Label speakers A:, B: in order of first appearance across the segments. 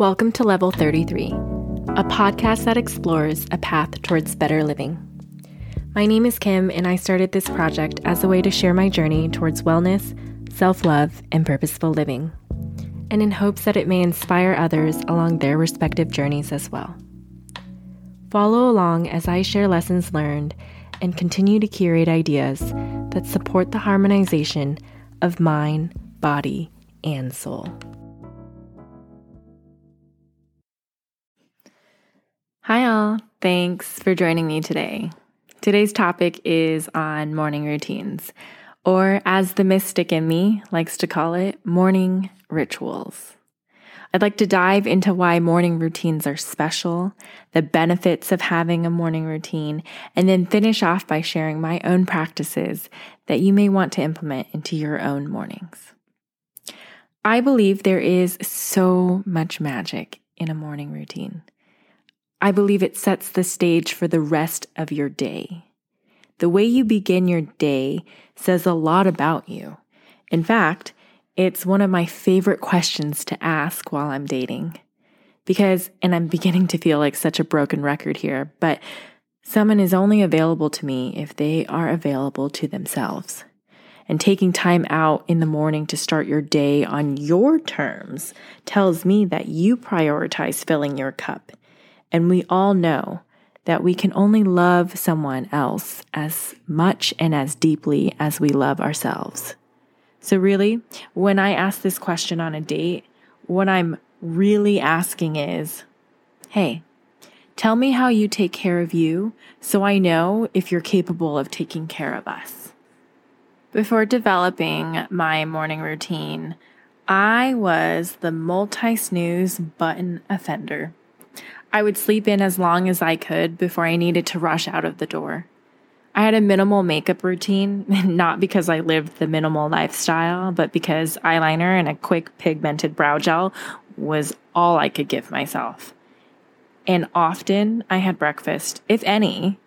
A: Welcome to Level 33, a podcast that explores a path towards better living. My name is Kim, and I started this project as a way to share my journey towards wellness, self love, and purposeful living, and in hopes that it may inspire others along their respective journeys as well. Follow along as I share lessons learned and continue to curate ideas that support the harmonization of mind, body, and soul. Hi, all. Thanks for joining me today. Today's topic is on morning routines, or as the mystic in me likes to call it, morning rituals. I'd like to dive into why morning routines are special, the benefits of having a morning routine, and then finish off by sharing my own practices that you may want to implement into your own mornings. I believe there is so much magic in a morning routine. I believe it sets the stage for the rest of your day. The way you begin your day says a lot about you. In fact, it's one of my favorite questions to ask while I'm dating. Because, and I'm beginning to feel like such a broken record here, but someone is only available to me if they are available to themselves. And taking time out in the morning to start your day on your terms tells me that you prioritize filling your cup and we all know that we can only love someone else as much and as deeply as we love ourselves. So, really, when I ask this question on a date, what I'm really asking is hey, tell me how you take care of you so I know if you're capable of taking care of us. Before developing my morning routine, I was the multi snooze button offender. I would sleep in as long as I could before I needed to rush out of the door. I had a minimal makeup routine, not because I lived the minimal lifestyle, but because eyeliner and a quick pigmented brow gel was all I could give myself. And often I had breakfast, if any,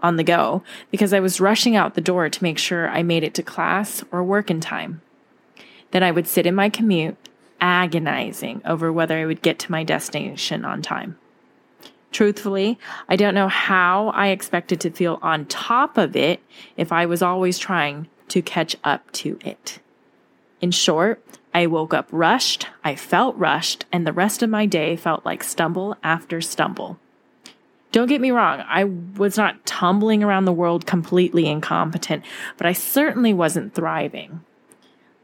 A: on the go because I was rushing out the door to make sure I made it to class or work in time. Then I would sit in my commute, agonizing over whether I would get to my destination on time. Truthfully, I don't know how I expected to feel on top of it if I was always trying to catch up to it. In short, I woke up rushed, I felt rushed, and the rest of my day felt like stumble after stumble. Don't get me wrong, I was not tumbling around the world completely incompetent, but I certainly wasn't thriving.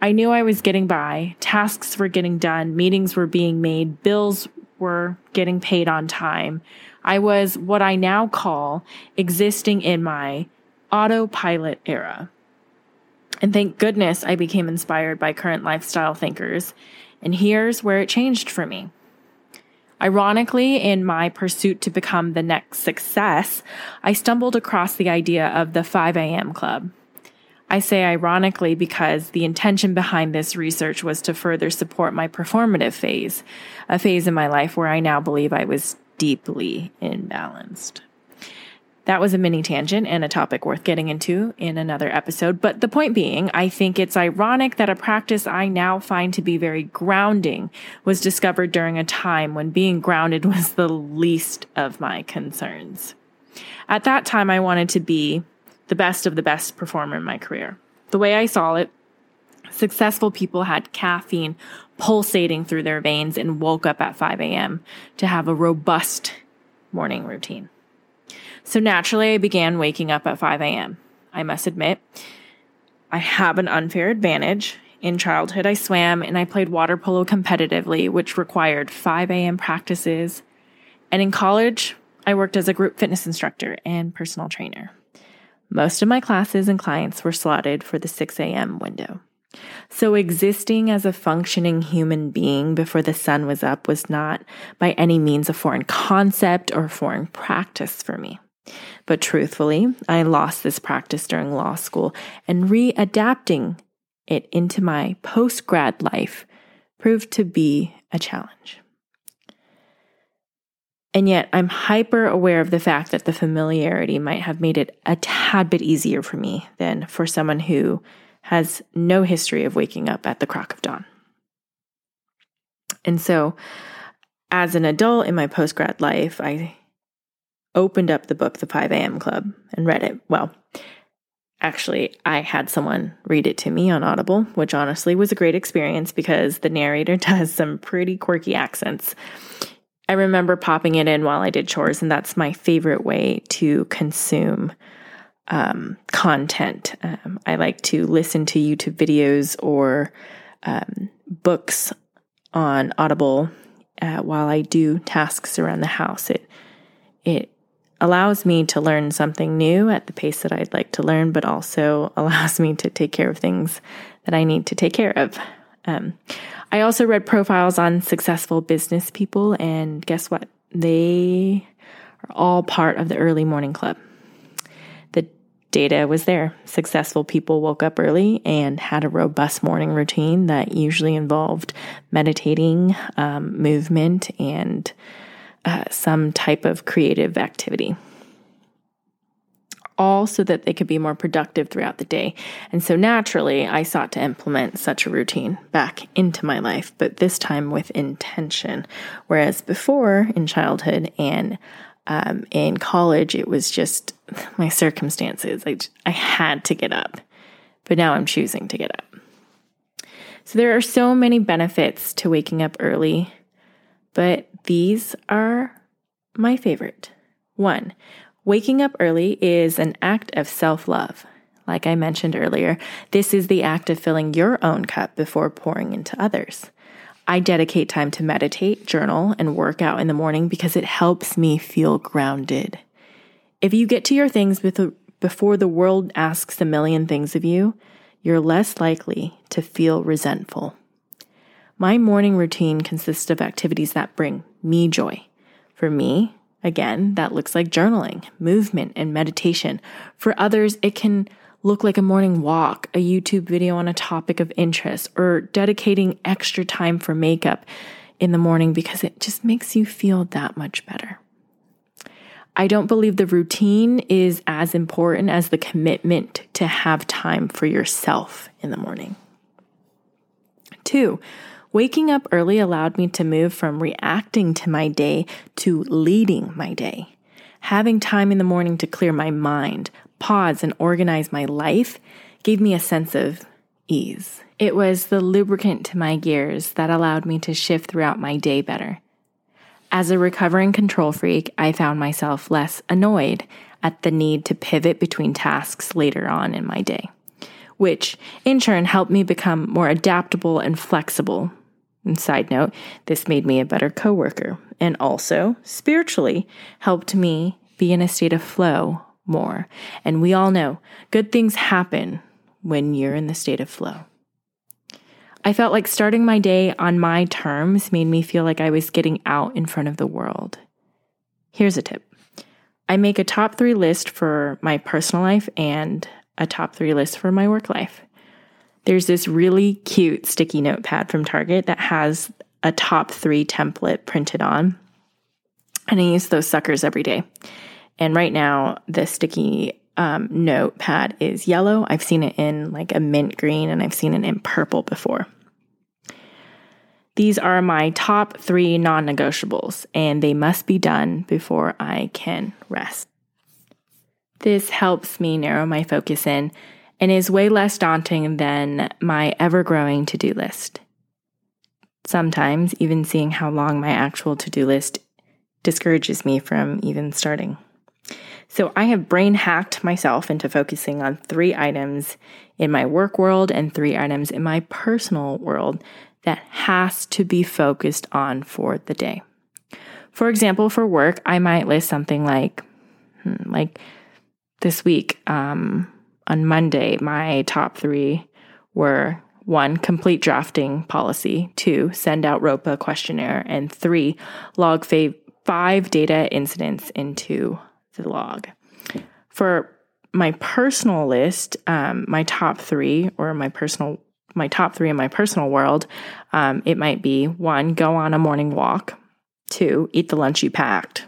A: I knew I was getting by, tasks were getting done, meetings were being made, bills were getting paid on time. I was what I now call existing in my autopilot era. And thank goodness I became inspired by current lifestyle thinkers. And here's where it changed for me. Ironically, in my pursuit to become the next success, I stumbled across the idea of the 5 a.m. club. I say ironically because the intention behind this research was to further support my performative phase, a phase in my life where I now believe I was deeply imbalanced. That was a mini tangent and a topic worth getting into in another episode. But the point being, I think it's ironic that a practice I now find to be very grounding was discovered during a time when being grounded was the least of my concerns. At that time, I wanted to be the best of the best performer in my career. The way I saw it, successful people had caffeine pulsating through their veins and woke up at 5 a.m. to have a robust morning routine. So naturally, I began waking up at 5 a.m. I must admit, I have an unfair advantage. In childhood, I swam and I played water polo competitively, which required 5 a.m. practices. And in college, I worked as a group fitness instructor and personal trainer. Most of my classes and clients were slotted for the 6 a.m. window. So, existing as a functioning human being before the sun was up was not by any means a foreign concept or foreign practice for me. But truthfully, I lost this practice during law school, and readapting it into my post grad life proved to be a challenge. And yet, I'm hyper aware of the fact that the familiarity might have made it a tad bit easier for me than for someone who has no history of waking up at the crack of dawn. And so, as an adult in my post grad life, I opened up the book, The 5 a.m. Club, and read it. Well, actually, I had someone read it to me on Audible, which honestly was a great experience because the narrator does some pretty quirky accents. I remember popping it in while I did chores, and that's my favorite way to consume um, content. Um, I like to listen to YouTube videos or um, books on Audible uh, while I do tasks around the house. It it allows me to learn something new at the pace that I'd like to learn, but also allows me to take care of things that I need to take care of. Um, I also read profiles on successful business people, and guess what? They are all part of the early morning club. The data was there. Successful people woke up early and had a robust morning routine that usually involved meditating, um, movement, and uh, some type of creative activity. All so that they could be more productive throughout the day. And so naturally, I sought to implement such a routine back into my life, but this time with intention. Whereas before in childhood and um, in college, it was just my circumstances. I, I had to get up, but now I'm choosing to get up. So there are so many benefits to waking up early but these are my favorite. One, waking up early is an act of self love. Like I mentioned earlier, this is the act of filling your own cup before pouring into others. I dedicate time to meditate, journal, and work out in the morning because it helps me feel grounded. If you get to your things before the world asks a million things of you, you're less likely to feel resentful. My morning routine consists of activities that bring me joy. For me, again, that looks like journaling, movement, and meditation. For others, it can look like a morning walk, a YouTube video on a topic of interest, or dedicating extra time for makeup in the morning because it just makes you feel that much better. I don't believe the routine is as important as the commitment to have time for yourself in the morning. Two, Waking up early allowed me to move from reacting to my day to leading my day. Having time in the morning to clear my mind, pause, and organize my life gave me a sense of ease. It was the lubricant to my gears that allowed me to shift throughout my day better. As a recovering control freak, I found myself less annoyed at the need to pivot between tasks later on in my day, which in turn helped me become more adaptable and flexible and side note, this made me a better coworker and also spiritually helped me be in a state of flow more. And we all know good things happen when you're in the state of flow. I felt like starting my day on my terms made me feel like I was getting out in front of the world. Here's a tip I make a top three list for my personal life and a top three list for my work life. There's this really cute sticky notepad from Target that has a top three template printed on. And I use those suckers every day. And right now, the sticky um, notepad is yellow. I've seen it in like a mint green and I've seen it in purple before. These are my top three non negotiables, and they must be done before I can rest. This helps me narrow my focus in and is way less daunting than my ever growing to do list. Sometimes, even seeing how long my actual to do list discourages me from even starting. So, I have brain hacked myself into focusing on three items in my work world and three items in my personal world that has to be focused on for the day. For example, for work, I might list something like, hmm, like this week, um, on Monday, my top three were one, complete drafting policy, two, send out ROPA questionnaire, and three, log five data incidents into the log. For my personal list, um, my top three, or my personal, my top three in my personal world, um, it might be one, go on a morning walk, two, eat the lunch you packed,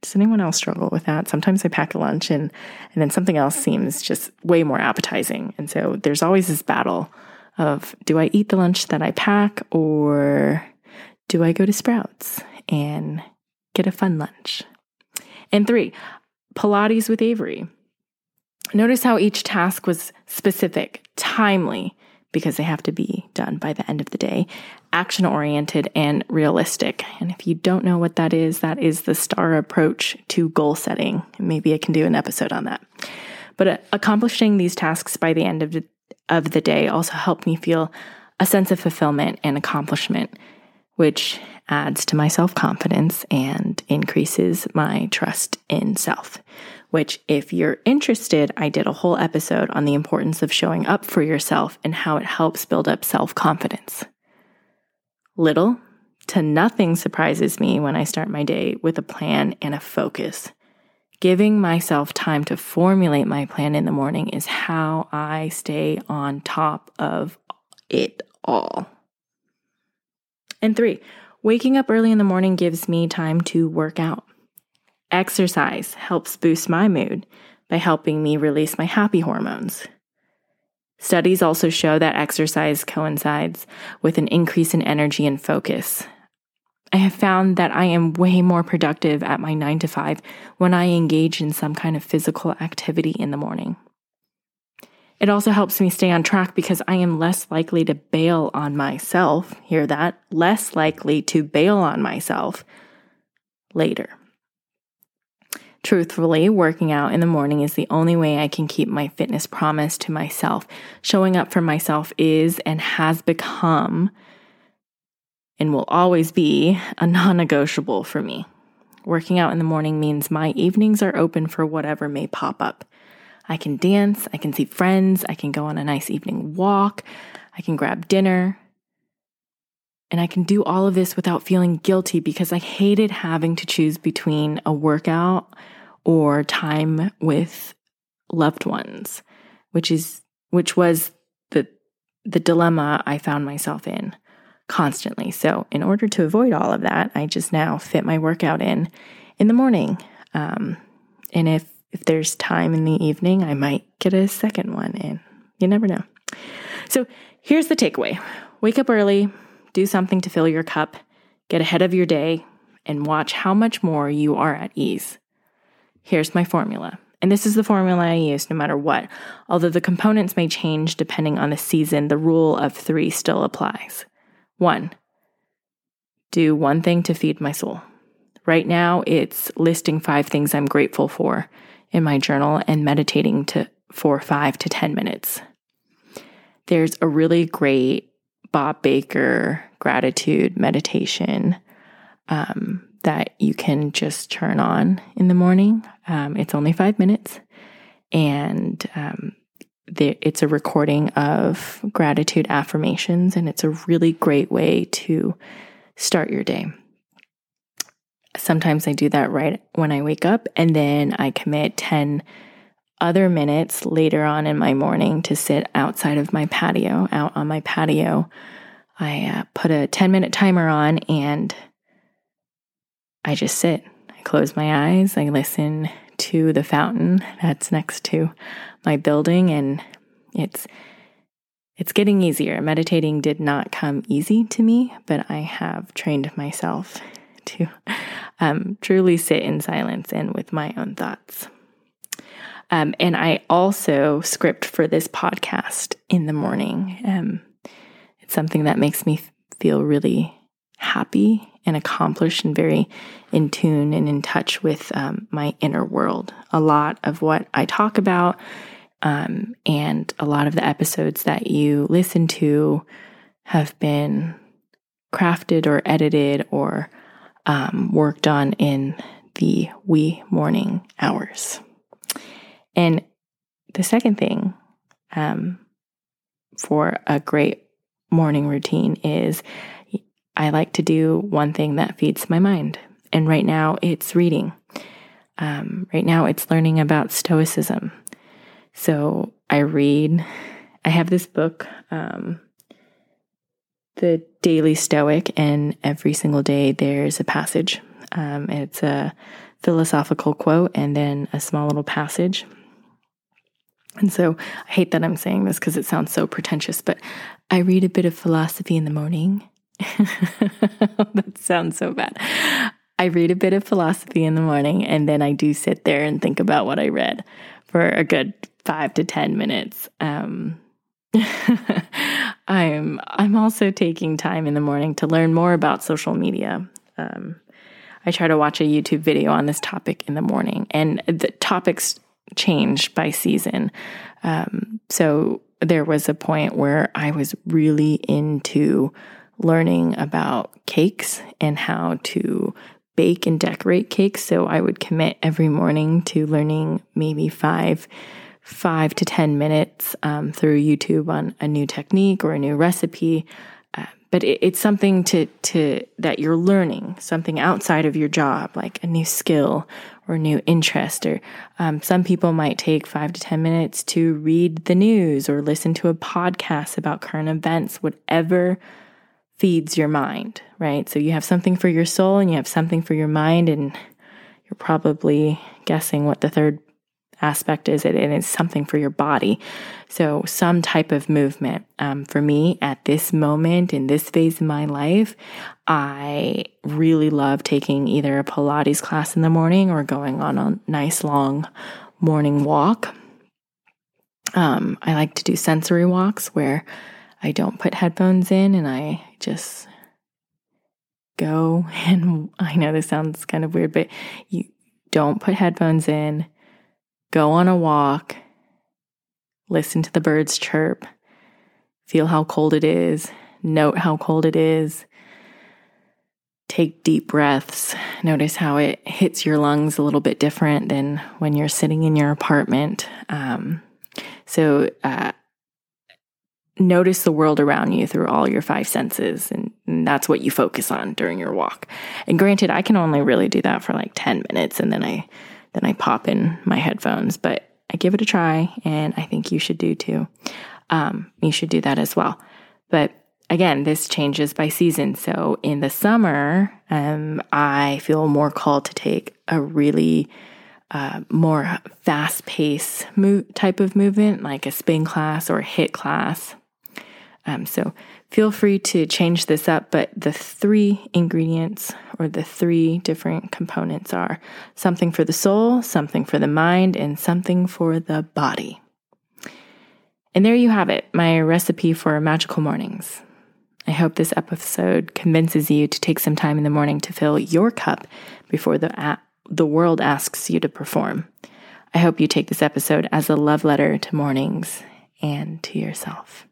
A: does anyone else struggle with that? Sometimes I pack a lunch and and then something else seems just way more appetizing. And so there's always this battle of do I eat the lunch that I pack or do I go to Sprouts and get a fun lunch? And three, Pilates with Avery. Notice how each task was specific, timely, because they have to be done by the end of the day, action oriented, and realistic. And if you don't know what that is, that is the STAR approach to goal setting. Maybe I can do an episode on that. But uh, accomplishing these tasks by the end of the, of the day also helped me feel a sense of fulfillment and accomplishment, which adds to my self confidence and increases my trust in self. Which, if you're interested, I did a whole episode on the importance of showing up for yourself and how it helps build up self confidence. Little to nothing surprises me when I start my day with a plan and a focus. Giving myself time to formulate my plan in the morning is how I stay on top of it all. And three, waking up early in the morning gives me time to work out. Exercise helps boost my mood by helping me release my happy hormones. Studies also show that exercise coincides with an increase in energy and focus. I have found that I am way more productive at my 9 to 5 when I engage in some kind of physical activity in the morning. It also helps me stay on track because I am less likely to bail on myself. Hear that? Less likely to bail on myself later. Truthfully, working out in the morning is the only way I can keep my fitness promise to myself. Showing up for myself is and has become and will always be a non negotiable for me. Working out in the morning means my evenings are open for whatever may pop up. I can dance, I can see friends, I can go on a nice evening walk, I can grab dinner. And I can do all of this without feeling guilty because I hated having to choose between a workout or time with loved ones, which is which was the the dilemma I found myself in constantly. So, in order to avoid all of that, I just now fit my workout in in the morning. Um, and if if there's time in the evening, I might get a second one in. You never know. So here's the takeaway wake up early, do something to fill your cup, get ahead of your day, and watch how much more you are at ease. Here's my formula. And this is the formula I use no matter what. Although the components may change depending on the season, the rule of three still applies. One, do one thing to feed my soul. Right now, it's listing five things I'm grateful for in my journal and meditating to for five to 10 minutes. There's a really great Bob Baker gratitude meditation um, that you can just turn on in the morning. Um, it's only five minutes, and um, it's a recording of gratitude affirmations, and it's a really great way to start your day. Sometimes I do that right when I wake up, and then I commit 10 other minutes later on in my morning to sit outside of my patio, out on my patio. I uh, put a 10 minute timer on and I just sit. I close my eyes, I listen to the fountain that's next to my building, and it's it's getting easier. Meditating did not come easy to me, but I have trained myself to um, truly sit in silence and with my own thoughts. Um, and I also script for this podcast in the morning. Um, it's something that makes me feel really happy and accomplished and very in tune and in touch with um, my inner world. A lot of what I talk about um, and a lot of the episodes that you listen to have been crafted or edited or um, worked on in the wee morning hours. And the second thing um, for a great morning routine is I like to do one thing that feeds my mind. And right now it's reading. Um, right now it's learning about Stoicism. So I read, I have this book. Um, the Daily Stoic, and every single day there's a passage. Um, it's a philosophical quote and then a small little passage. And so I hate that I'm saying this because it sounds so pretentious, but I read a bit of philosophy in the morning that sounds so bad. I read a bit of philosophy in the morning and then I do sit there and think about what I read for a good five to 10 minutes. Um, I'm I'm also taking time in the morning to learn more about social media. Um, I try to watch a YouTube video on this topic in the morning, and the topics change by season. Um, so there was a point where I was really into learning about cakes and how to bake and decorate cakes. So I would commit every morning to learning maybe five, five to 10 minutes um, through YouTube on a new technique or a new recipe. But it, it's something to, to, that you're learning, something outside of your job, like a new skill or new interest. Or um, some people might take five to 10 minutes to read the news or listen to a podcast about current events, whatever feeds your mind, right? So you have something for your soul and you have something for your mind, and you're probably guessing what the third aspect is. It and it's something for your body. So some type of movement. Um, for me, at this moment in this phase of my life, I really love taking either a Pilates class in the morning or going on a nice long morning walk. Um, I like to do sensory walks where I don't put headphones in and I just go and I know this sounds kind of weird, but you don't put headphones in, go on a walk, listen to the birds chirp, feel how cold it is, note how cold it is. Take deep breaths. Notice how it hits your lungs a little bit different than when you're sitting in your apartment. Um, so, uh, notice the world around you through all your five senses and, and, that's what you focus on during your walk and granted i can only really do that for like 10 minutes and then i then i pop in my headphones but i give it a try and i think you should do too. Um, you should do that as well. But again this changes by season. So in the summer um, i feel more called to take a really uh, more fast pace mo- type of movement, like a spin class or a HIIT class. Um, so feel free to change this up, but the three ingredients or the three different components are something for the soul, something for the mind, and something for the body. And there you have it, my recipe for magical mornings. I hope this episode convinces you to take some time in the morning to fill your cup before the, the world asks you to perform. I hope you take this episode as a love letter to mornings and to yourself.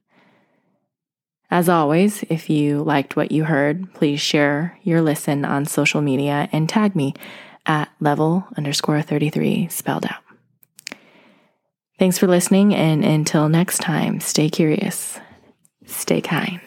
A: As always, if you liked what you heard, please share your listen on social media and tag me at level underscore 33 spelled out. Thanks for listening, and until next time, stay curious, stay kind.